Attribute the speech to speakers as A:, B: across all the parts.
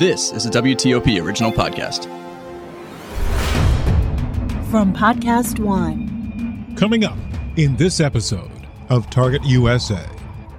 A: This is a WTOP original podcast.
B: From Podcast One.
C: Coming up in this episode of Target USA.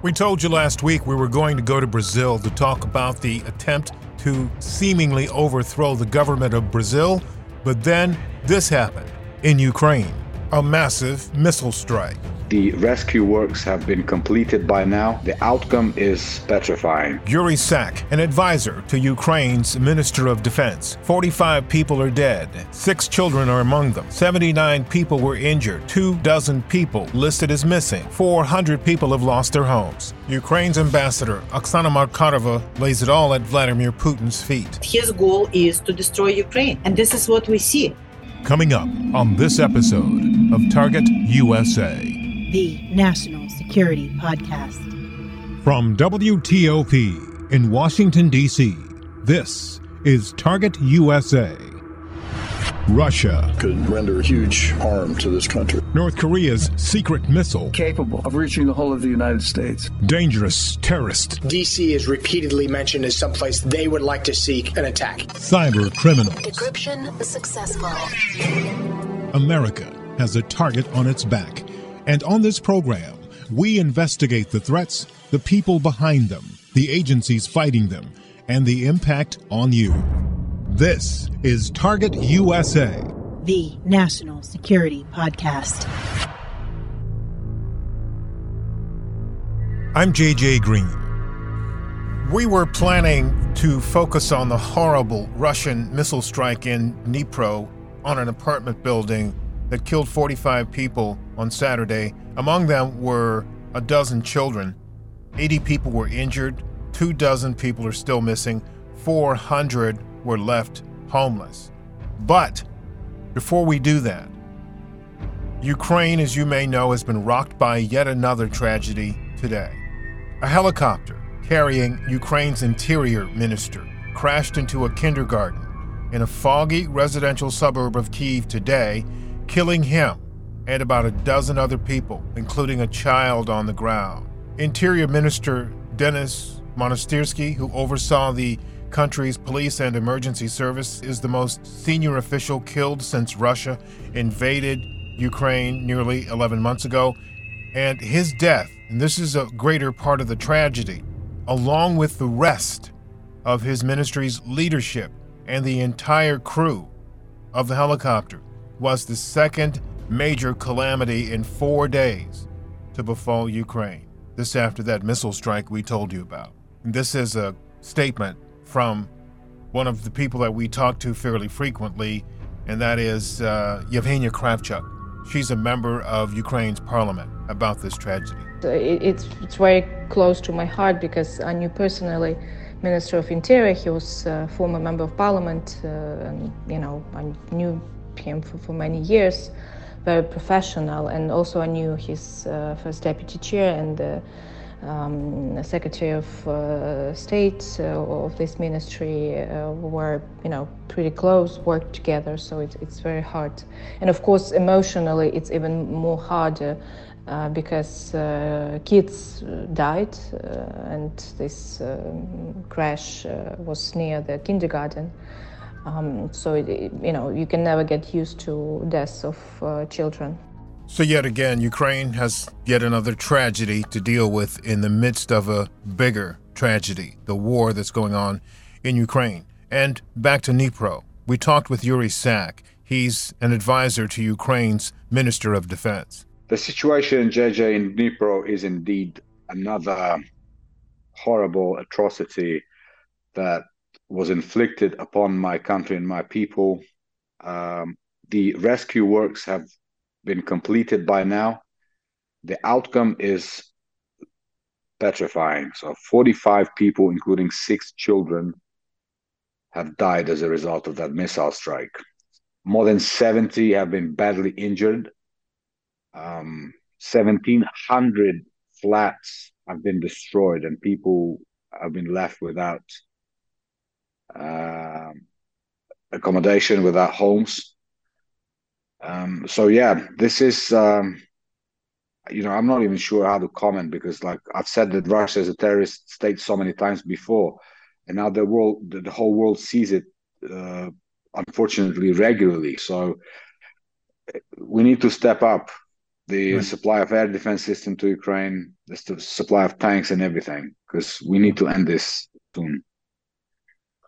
D: We told you last week we were going to go to Brazil to talk about the attempt to seemingly overthrow the government of Brazil, but then this happened in Ukraine a massive missile strike.
E: The rescue works have been completed by now. The outcome is petrifying.
D: Yuri Sak, an advisor to Ukraine's Minister of Defense. 45 people are dead. Six children are among them. 79 people were injured. Two dozen people listed as missing. 400 people have lost their homes. Ukraine's ambassador, Oksana Markarova, lays it all at Vladimir Putin's feet.
F: His goal is to destroy Ukraine, and this is what we see.
C: Coming up on this episode of Target USA
B: the National Security Podcast.
C: From WTOP in Washington, D.C., this is Target USA. Russia
G: could render huge harm to this country.
C: North Korea's secret missile
H: capable of reaching the whole of the United States.
C: Dangerous terrorist.
I: DC is repeatedly mentioned as someplace they would like to seek an attack.
C: Cyber criminals.
J: Decryption successful.
C: America has a target on its back and on this program, we investigate the threats, the people behind them, the agencies fighting them, and the impact on you. This is Target USA,
B: the National Security Podcast.
D: I'm JJ Green. We were planning to focus on the horrible Russian missile strike in Dnipro on an apartment building that killed 45 people on Saturday. Among them were a dozen children. 80 people were injured. Two dozen people are still missing. 400 were left homeless. But before we do that, Ukraine, as you may know, has been rocked by yet another tragedy today. A helicopter carrying Ukraine's interior minister crashed into a kindergarten in a foggy residential suburb of Kiev today killing him and about a dozen other people, including a child on the ground. Interior Minister Denis Monastyrsky, who oversaw the country's police and emergency service, is the most senior official killed since Russia invaded Ukraine nearly 11 months ago. And his death, and this is a greater part of the tragedy, along with the rest of his ministry's leadership and the entire crew of the helicopter, was the second major calamity in four days to befall Ukraine. This after that missile strike we told you about. This is a statement from one of the people that we talk to fairly frequently, and that is uh, Yevgenia Kravchuk. She's a member of Ukraine's parliament about this tragedy.
K: It's, it's very close to my heart because I knew personally Minister of Interior. He was a former member of parliament, uh, and you know I knew him for, for many years, very professional, and also I knew his uh, first deputy chair and the um, secretary of uh, state uh, of this ministry uh, were, you know, pretty close, worked together. So it's it's very hard, and of course emotionally it's even more harder. Uh, because uh, kids died uh, and this um, crash was near the kindergarten. Um, so, it, you know, you can never get used to deaths of uh, children.
D: So, yet again, Ukraine has yet another tragedy to deal with in the midst of a bigger tragedy, the war that's going on in Ukraine. And back to Dnipro, we talked with Yuri Sak. He's an advisor to Ukraine's Minister of Defense.
E: The situation, JJ, in Dnipro is indeed another horrible atrocity that was inflicted upon my country and my people. Um, the rescue works have been completed by now. The outcome is petrifying. So, 45 people, including six children, have died as a result of that missile strike. More than 70 have been badly injured. Um, 1,700 flats have been destroyed, and people have been left without uh, accommodation without homes. Um, so yeah, this is um, you know I'm not even sure how to comment because like I've said that Russia is a terrorist state so many times before. and now the world, the, the whole world sees it, uh, unfortunately, regularly. So we need to step up the right. supply of air defense system to Ukraine, the supply of tanks and everything, because we need to end this soon.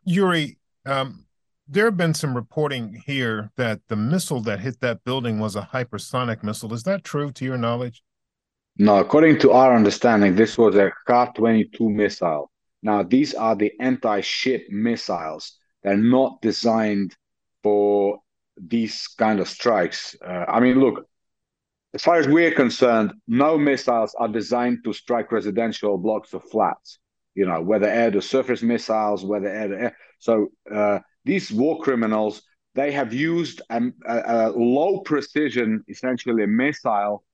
D: Yuri, um, there have been some reporting here that the missile that hit that building was a hypersonic missile. Is that true to your knowledge?
E: No, according to our understanding, this was a Kh-22 missile. Now, these are the anti ship missiles. They're not designed for these kind of strikes. Uh, I mean, look, as far as we're concerned, no missiles are designed to strike residential blocks or flats. You know, whether air to surface missiles, whether air to air. So uh, these war criminals, they have used a, a, a low precision, essentially missile,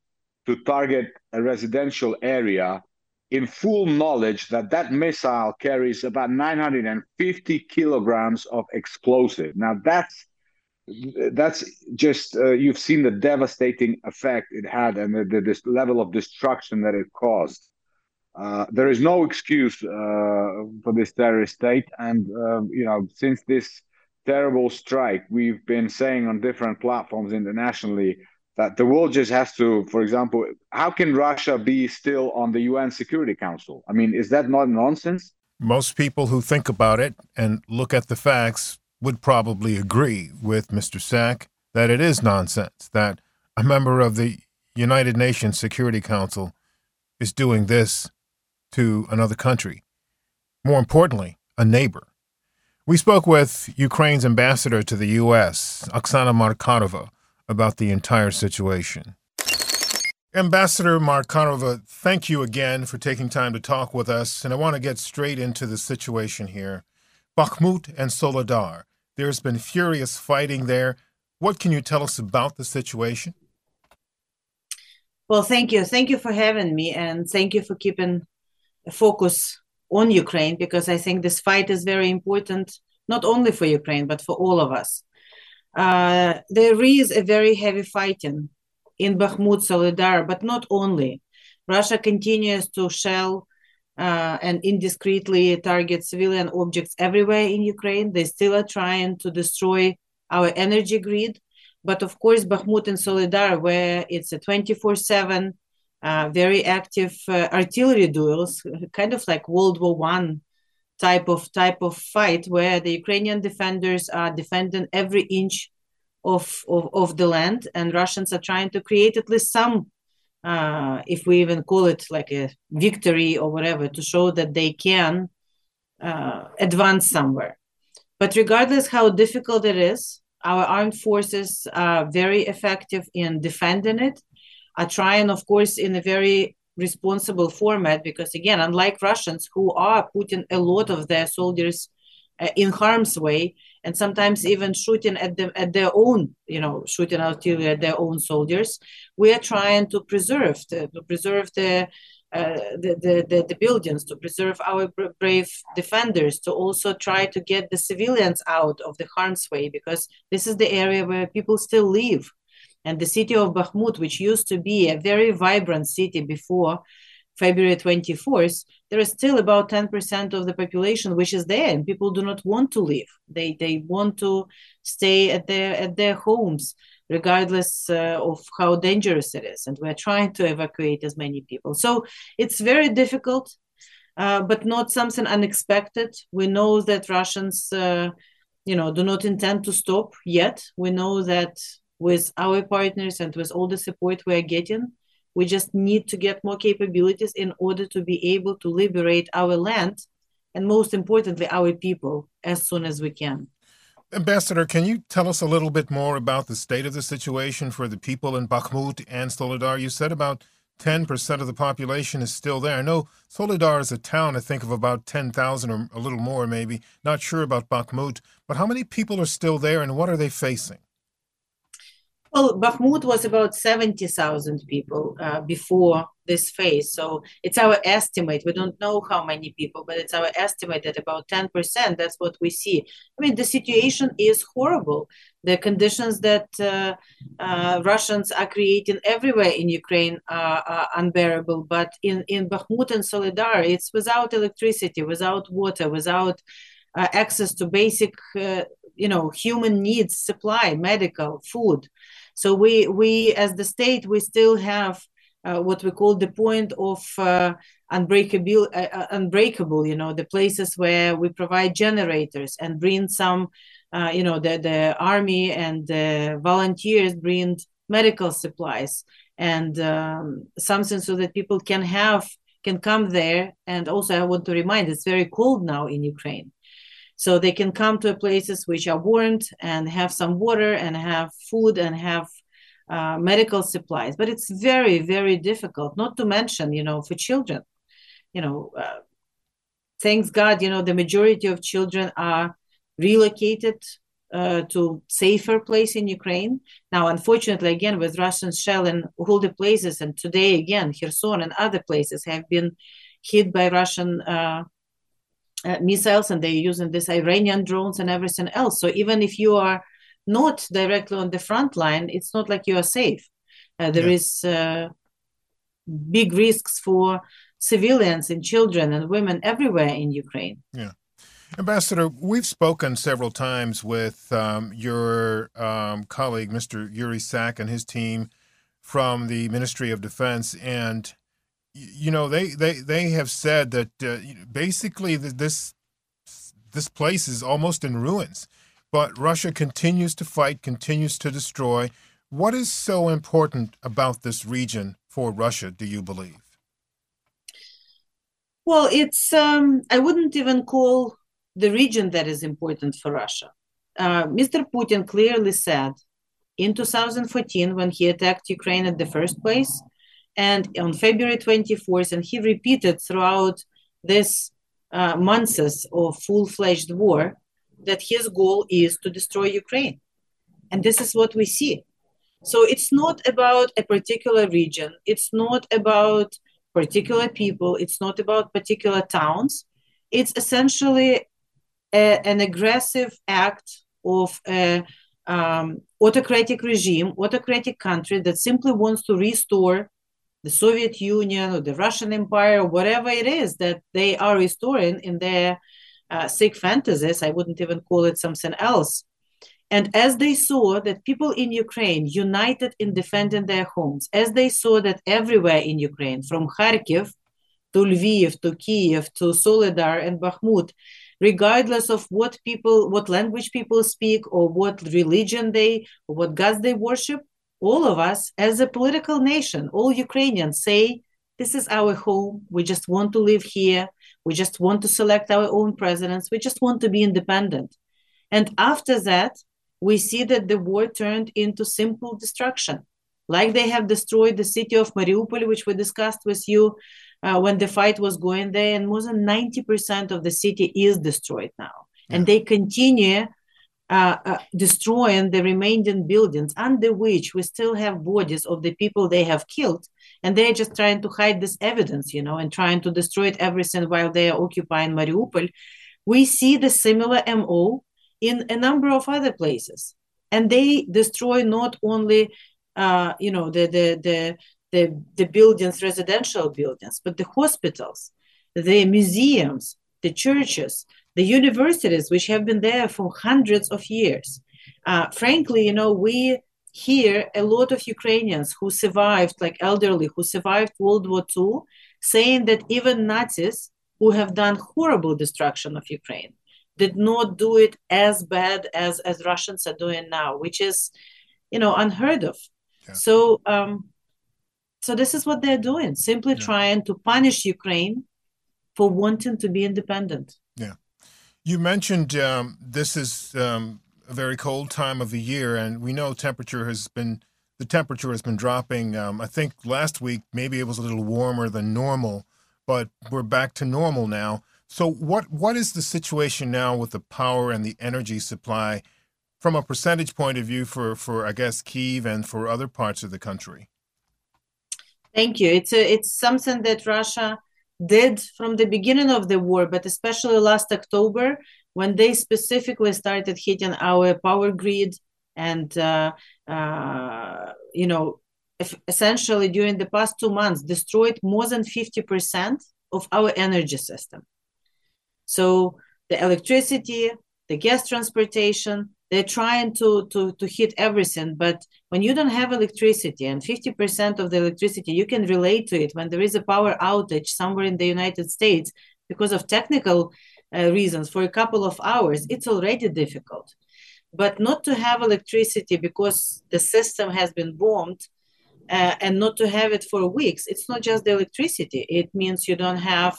E: to target a residential area in full knowledge that that missile carries about 950 kilograms of explosive. Now that's that's just uh, you've seen the devastating effect it had and the, the, this level of destruction that it caused. Uh, there is no excuse uh, for this terrorist state, and um, you know since this terrible strike, we've been saying on different platforms internationally that the world just has to, for example, how can Russia be still on the UN Security Council? I mean, is that not nonsense?
D: Most people who think about it and look at the facts would probably agree with Mr. Sak that it is nonsense that a member of the United Nations Security Council is doing this to another country. More importantly, a neighbor. We spoke with Ukraine's ambassador to the U.S., Oksana Markarova, about the entire situation. Ambassador Markarova, thank you again for taking time to talk with us, and I want to get straight into the situation here. Bakhmut and Soledar, there's been furious fighting there. What can you tell us about the situation?
F: Well, thank you. Thank you for having me, and thank you for keeping focus on Ukraine because I think this fight is very important, not only for Ukraine, but for all of us. Uh, there is a very heavy fighting in Bakhmut, Soledar, but not only. Russia continues to shell uh, and indiscreetly target civilian objects everywhere in Ukraine. They still are trying to destroy our energy grid. But of course, Bakhmut and Soledar, where it's a 24 7, uh, very active uh, artillery duels, kind of like World War One type of type of fight, where the Ukrainian defenders are defending every inch of, of, of the land, and Russians are trying to create at least some uh, if we even call it like a victory or whatever, to show that they can uh, advance somewhere. But regardless how difficult it is, our armed forces are very effective in defending it. Are and, of course, in a very responsible format because, again, unlike Russians who are putting a lot of their soldiers uh, in harm's way, and sometimes even shooting at them at their own you know shooting artillery at their own soldiers we are trying to preserve the, to preserve the uh, the, the, the, the, buildings, to preserve our brave defenders, to also try to get the civilians out of the harm's way, because this is the area where people still live. And the city of Bakhmut, which used to be a very vibrant city before February 24th, there is still about 10% of the population which is there and people do not want to leave. They, they want to stay at their, at their homes regardless uh, of how dangerous it is. And we're trying to evacuate as many people. So it's very difficult, uh, but not something unexpected. We know that Russians, uh, you know, do not intend to stop yet. We know that with our partners and with all the support we're getting, we just need to get more capabilities in order to be able to liberate our land and, most importantly, our people as soon as we can.
D: Ambassador, can you tell us a little bit more about the state of the situation for the people in Bakhmut and Soledar? You said about 10% of the population is still there. I know Soledar is a town, I think, of about 10,000 or a little more, maybe. Not sure about Bakhmut, but how many people are still there and what are they facing?
F: Well, Bakhmut was about 70,000 people uh, before this phase. So it's our estimate. We don't know how many people, but it's our estimate that about 10%. That's what we see. I mean, the situation is horrible. The conditions that uh, uh, Russians are creating everywhere in Ukraine are, are, unbearable. But in, in Bakhmut and Soledar, it's without electricity, without water, without uh, access to basic, uh, you know, human needs, supply, medical, food. So we we as the state we still have uh, what we call the point of uh, unbreakable uh, uh, unbreakable you know the places where we provide generators and bring some uh, you know the the army and the volunteers bring medical supplies. And um, something so that people can have can come there. And also i want to remind it's very cold now in ukraine so they can come to places which are warmed and have some water and have food and have uh, medical supplies. But it's very very difficult not to mention you know for children. You know uh, thanks god you know the majority of children are relocated uh, to safer place in ukraine. Now unfortunately again with russian shelling all the places and today again kherson and other places have been hit by russian uh, missiles and they're using this Iranian drones and everything else. So even if you are not directly on the front line, it's not like you are safe. Uh, there yeah. is uh, big risks for civilians and children and women everywhere in Ukraine.
D: Yeah. Ambassador, we've spoken several times with um, your um, colleague, Mr. Yuri Sak, and his team from the Ministry of Defense, and you know they they they have said that uh, basically this this place is almost in ruins but russia continues to fight continues to destroy. What is so important about this region for russia do you believe?
F: Well it's um, i wouldn't even call the region that is important for russia. Uh, mr putin clearly said in 2014 when he attacked ukraine at the first place and on February 24th, and he repeated throughout this uh, months of full-fledged war that his goal is to destroy Ukraine, and this is what we see. So it's not about a particular region. It's not about particular people. It's not about particular towns. It's essentially a, an aggressive act of a um, autocratic regime, autocratic country that simply wants to restore the Soviet Union or the Russian Empire or whatever it is that they are restoring in their uh, sick fantasies. I wouldn't even call it something else. And as they saw that people in Ukraine united in defending their homes, as they saw that everywhere in Ukraine, from Kharkiv to Lviv to Kiev to Soledar and Bakhmut, regardless of what people, what language people speak, or what religion they, or what gods they worship, all of us as a political nation, all Ukrainians say, this is our home. We just want to live here. We just want to select our own presidents. We just want to be independent. And after that, we see that the war turned into simple destruction. Like they have destroyed the city of Mariupol, which we discussed with you uh, when the fight was going there, and more than 90% of the city is destroyed now. Yeah. And they continue uh, uh, destroying the remaining buildings under which we still have bodies of the people they have killed and they're just trying to hide this evidence you know and trying to destroy it everything while they are occupying mariupol. We see the similar mo in a number of other places and they destroy not only uh, you know the, the the the the buildings residential buildings but the hospitals the museums the churches the universities, which have been there for hundreds of years. Uh, frankly, you know, we hear a lot of Ukrainians who survived, like elderly, who survived World War II, saying that even Nazis who have done horrible destruction of Ukraine did not do it as bad as, as Russians are doing now, which is, you know, unheard of. Yeah. So, um, so this is what they're doing, simply yeah. trying to punish Ukraine for wanting to be independent.
D: Yeah. You mentioned um, this is um, a very cold time of the year, and we know temperature has been the temperature has been dropping. Um, I think last week maybe it was a little warmer than normal, but we're back to normal now. So what what is the situation now with the power and the energy supply from a percentage point of view for, for I guess Kiev and for other parts of the country?
F: Thank you. It's a, it's something that Russia did from the beginning of the war, but especially last October when they specifically started hitting our power grid and uh, uh, you know essentially during the past two months destroyed more than 50% of our energy system. So the electricity the gas transportation they're trying to, to, to hit everything but when you don't have electricity and 50% of the electricity you can relate to it when there is a power outage somewhere in the united states because of technical uh, reasons for a couple of hours it's already difficult. But not to have electricity because the system has been bombed uh, and not to have it for weeks it's not just the electricity. It means you don't have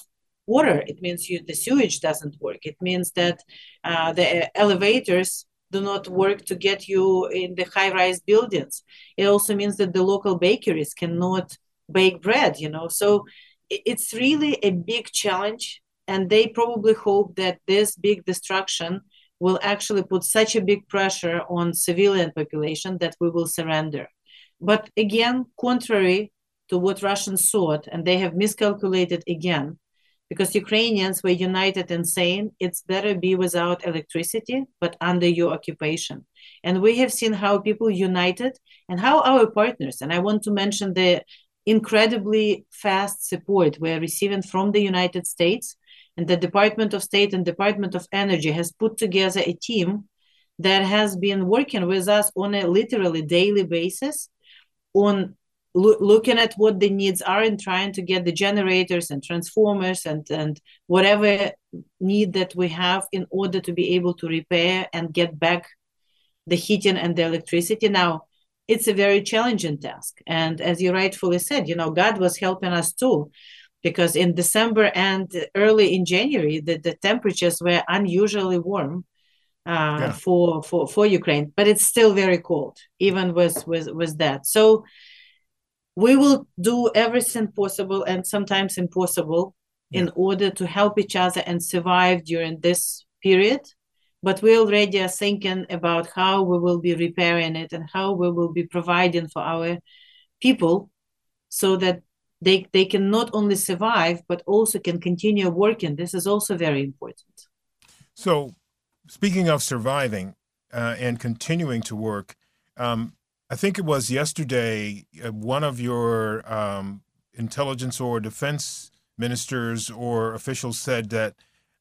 F: water. It means you the sewage doesn't work. It means that uh, the elevators do not work to get you in the high rise buildings it also means that the local bakeries cannot bake bread you know so it's really a big challenge and they probably hope that this big destruction will actually put such a big pressure on civilian population that we will surrender. But again, contrary to what Russians thought, and they have miscalculated again, because Ukrainians were united in saying it's better be without electricity, but under your occupation. And we have seen how people united and how our partners, and I want to mention the incredibly fast support we're receiving from the United States and the Department of State and Department of Energy has put together a team that has been working with us on a literally daily basis on lo- looking at what the needs are and trying to get the generators and transformers and, and whatever need that we have in order to be able to repair and get back the heating and the electricity. Now, it's a very challenging task. And as you rightfully said, you know, God was helping us too because in December and early in January, the, the temperatures were unusually warm uh, yeah. for, for, for Ukraine, but it's still very cold, even with, with, with that. So we will do everything possible and sometimes impossible yeah. in order to help each other and survive during this period. But we already are thinking about how we will be repairing it and how we will be providing for our people so that they they can not only survive but also can continue working this is also very important
D: so speaking of surviving uh, and continuing to work um, i think it was yesterday uh, one of your um, intelligence or defense ministers or officials said that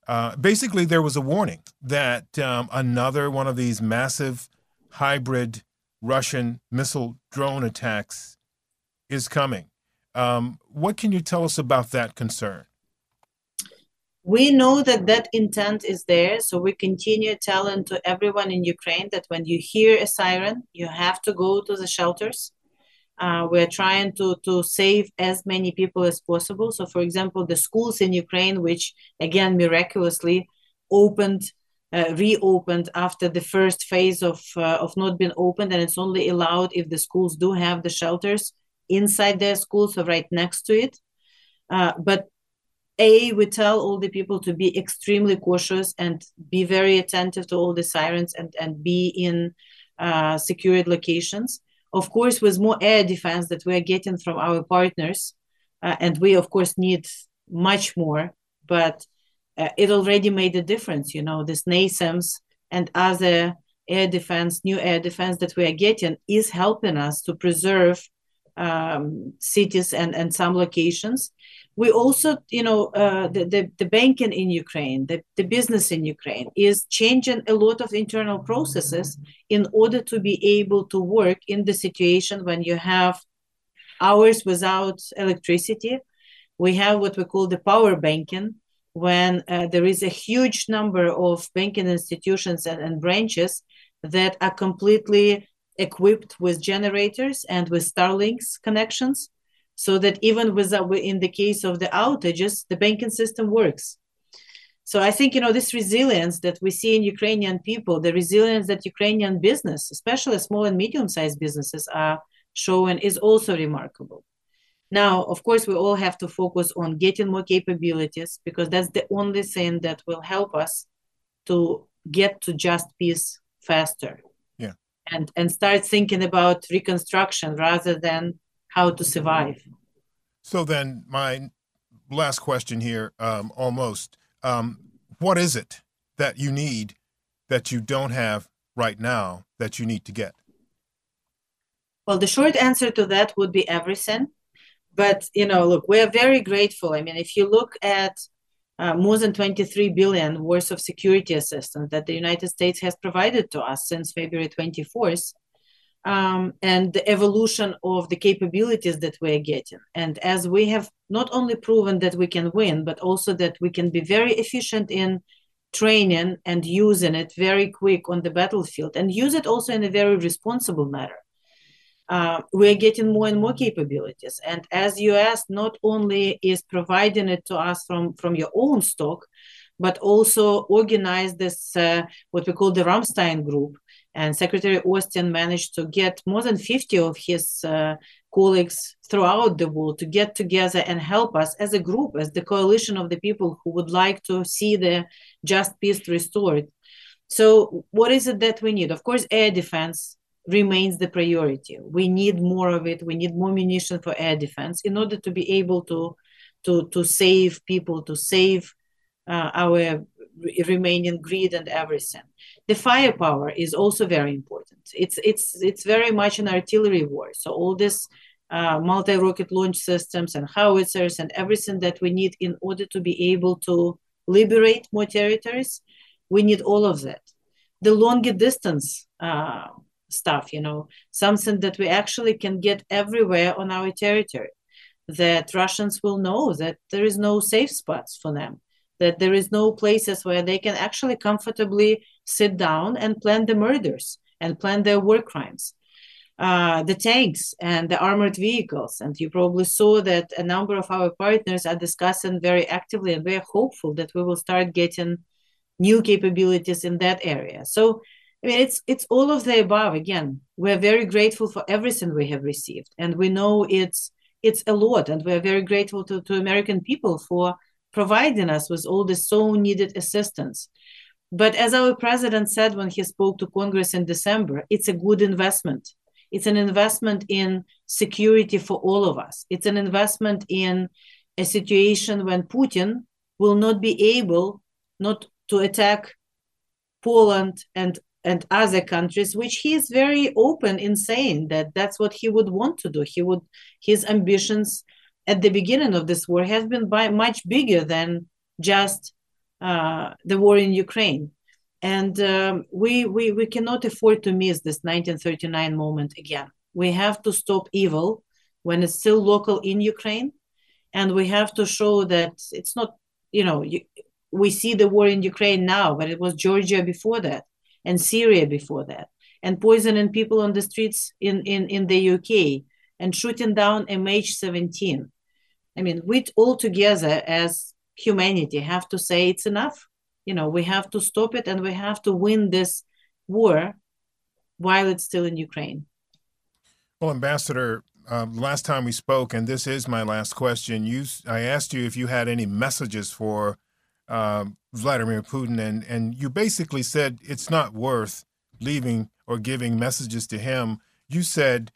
D: uh, basically there was a warning that um, another one of these massive hybrid russian missile drone attacks is coming um, what can you tell us about that concern?
F: We know that that intent is there, so we continue telling to everyone in Ukraine that when you hear a siren, you have to go to the shelters. Uh, we're trying to to save as many people as possible. So, for example, the schools in Ukraine, which again miraculously opened, uh, reopened after the first phase of uh, of not being opened, and it's only allowed if the schools do have the shelters inside their schools so right next to it. Uh, but a we tell all the people to be extremely cautious and be very attentive to all the sirens and and be in uh, secured locations. Of course, with more air defense that we are getting from our partners, uh, and we of course need much more, but uh, it already made a difference. You know, this NASAMS and other air defense, new air defense that we are getting is helping us to preserve um, cities and, and some locations. We also, you know, uh, the, the, the, banking in Ukraine, the, the business in Ukraine is changing a lot of internal processes in order to be able to work in the situation when you have hours without electricity. We have what we call the power banking, when uh, there is a huge number of banking institutions and, and branches that are completely equipped with generators and with Starlinks connections, so that even uh, with in the case of the outages, the banking system works. So I think you know this resilience that we see in Ukrainian people, the resilience that Ukrainian business, especially small and medium-sized businesses, are showing, is also remarkable. Now, of course, we all have to focus on getting more capabilities because that's the only thing that will help us to get to just peace faster Yeah. and and start thinking about reconstruction rather than how to survive.
D: So then, my last question here, um, almost, um, what is it that you need that you don't have right now that you need to get?
F: Well, the short answer to that would be everything. But you know, look, we are very grateful. I mean, if you look at uh, more than 23 billion worth of security assistance that the United States has provided to us since February 24th, um, and the evolution of the capabilities that we're getting. And as we have not only proven that we can win, but also that we can be very efficient in training and using it very quick on the battlefield and use it also in a very responsible manner. Uh, we're getting more and more capabilities. And as you asked, not only is providing it to us from, from your own stock, but also organize this, uh, what we call the Ramstein group. And Secretary Austin managed to get more than 50 of his uh, colleagues throughout the world to get together and help us as a group, as the coalition of the people who would like to see the just peace restored. So, what is it that we need? Of course, air defense remains the priority. We need more of it. We need more munition for air defense in order to be able to to to save people, to save uh, our remaining grid and everything. The firepower is also very important. It's it's it's very much an artillery war. So all this uh, multi-rocket launch systems and howitzers and everything that we need in order to be able to liberate more territories, we need all of that. The longer distance uh, stuff you know something that we actually can get everywhere on our territory that russians will know that there is no safe spots for them that there is no places where they can actually comfortably sit down and plan the murders and plan their war crimes. Uh, the tanks and the armored vehicles. And you probably saw that a number of our partners are discussing very actively and we're hopeful that we will start getting new capabilities in that area. So I mean, it's it's all of the above. Again, we're very grateful for everything we have received, and we know it's it's a lot, and we're very grateful to, to American people for providing us with all the so needed assistance. But as our president said when he spoke to Congress in December, it's a good investment. It's an investment in security for all of us. It's an investment in a situation when Putin will not be able not to attack Poland and and other countries which he is very open in saying that that's what he would want to do he would his ambitions at the beginning of this war has been by much bigger than just uh, the war in ukraine. And um, we, we we cannot afford to miss this 1939 moment again. We have to stop evil when it's still local in ukraine. And we have to show that it's not you know you, we see the war in ukraine now but it was georgia before that and Syria before that, and poisoning people on the streets in, in, in the UK and shooting down MH17. I mean, we all together as humanity have to say it's enough. You know, we have to stop it and we have to win this war while it's still in Ukraine.
D: Well, Ambassador, um, last time we spoke, and this is my last question. You, I asked you if you had any messages for um, Vladimir Putin, and and you basically said it's not worth leaving or giving messages to him. You said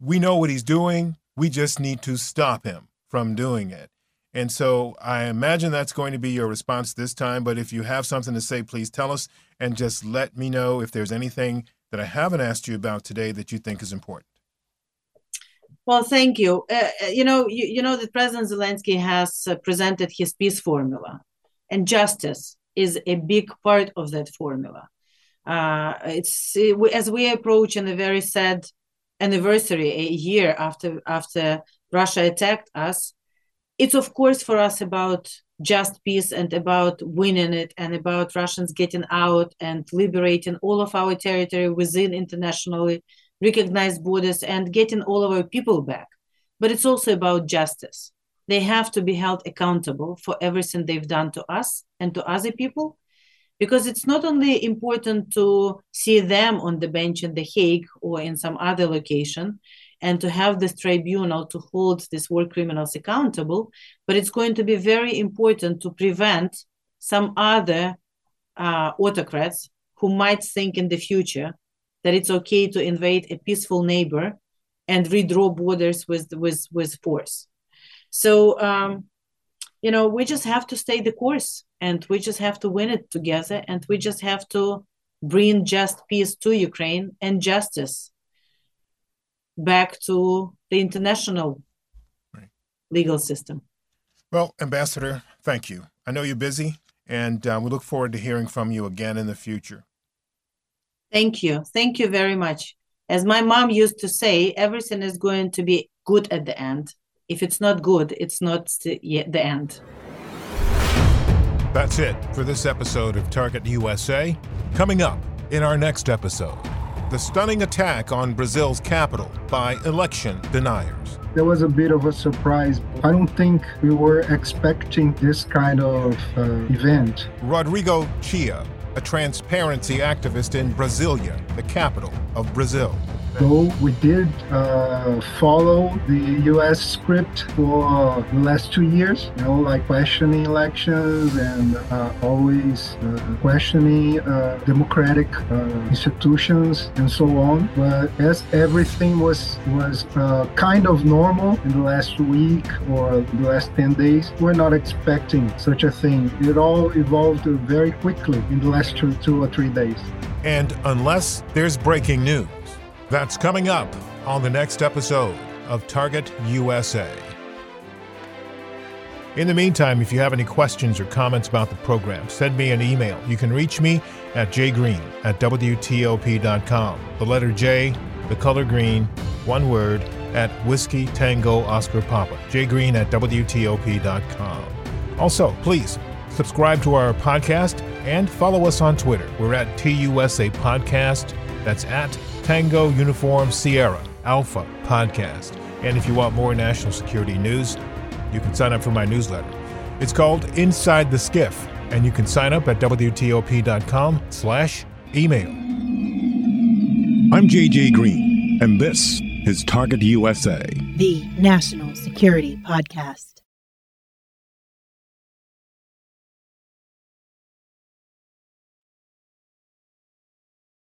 D: we know what he's doing. We just need to stop him from doing it. And so I imagine that's going to be your response this time. But if you have something to say, please tell us and just let me know if there's anything that I haven't asked you about today that you think is important.
F: Well, thank you. Uh, uh you know, you, you know that President Zelensky has uh, presented his peace formula, and justice is a big part of that formula. Uh, it's as we approach in a very sad anniversary, a year after after Russia attacked us. It's of course for us about just peace and about winning it and about Russians getting out and liberating all of our territory within internationally recognized borders and getting all of our people back. But it's also about justice they have to be held accountable for everything they've done to us and to other people because it's not only important to see them on the bench in the hague or in some other location and to have this tribunal to hold these war criminals accountable but it's going to be very important to prevent some other uh, autocrats who might think in the future that it's okay to invade a peaceful neighbor and redraw borders with with with force. So um, you know we just have to stay the course, and we just have to win it together, and we just have to bring just peace to Ukraine and justice back to the international right. legal system.
L: Well, Ambassador, thank you. I know you're busy, and uh, we look forward to hearing from you again in the future.
F: Thank you. Thank you very much. As my mom used to say, everything is going to be good at the end. If it's not good, it's not the end.
D: That's it for this episode of Target USA. Coming up in our next episode, the stunning attack on Brazil's capital by election deniers.
M: There was a bit of a surprise. I don't think we were expecting this kind of uh, event.
D: Rodrigo Chia a transparency activist in Brasilia, the capital of Brazil.
M: Though we did uh, follow the U.S. script for the last two years, you know, like questioning elections and uh, always uh, questioning uh, democratic uh, institutions and so on. But as everything was was uh, kind of normal in the last week or the last ten days, we're not expecting such a thing. It all evolved very quickly in the last two, two or three days.
D: And unless there's breaking news that's coming up on the next episode of Target USA. In the meantime, if you have any questions or comments about the program, send me an email. You can reach me at jgreen at WTOP.com. The letter J, the color green, one word, at Whiskey Tango Oscar Papa. jgreen at WTOP.com. Also, please subscribe to our podcast and follow us on Twitter. We're at TUSA Podcast. That's at Tango Uniform Sierra Alpha podcast. And if you want more national security news, you can sign up for my newsletter. It's called Inside the Skiff, and you can sign up at WTOP.com slash email. I'm JJ Green, and this is Target USA,
B: the National Security Podcast.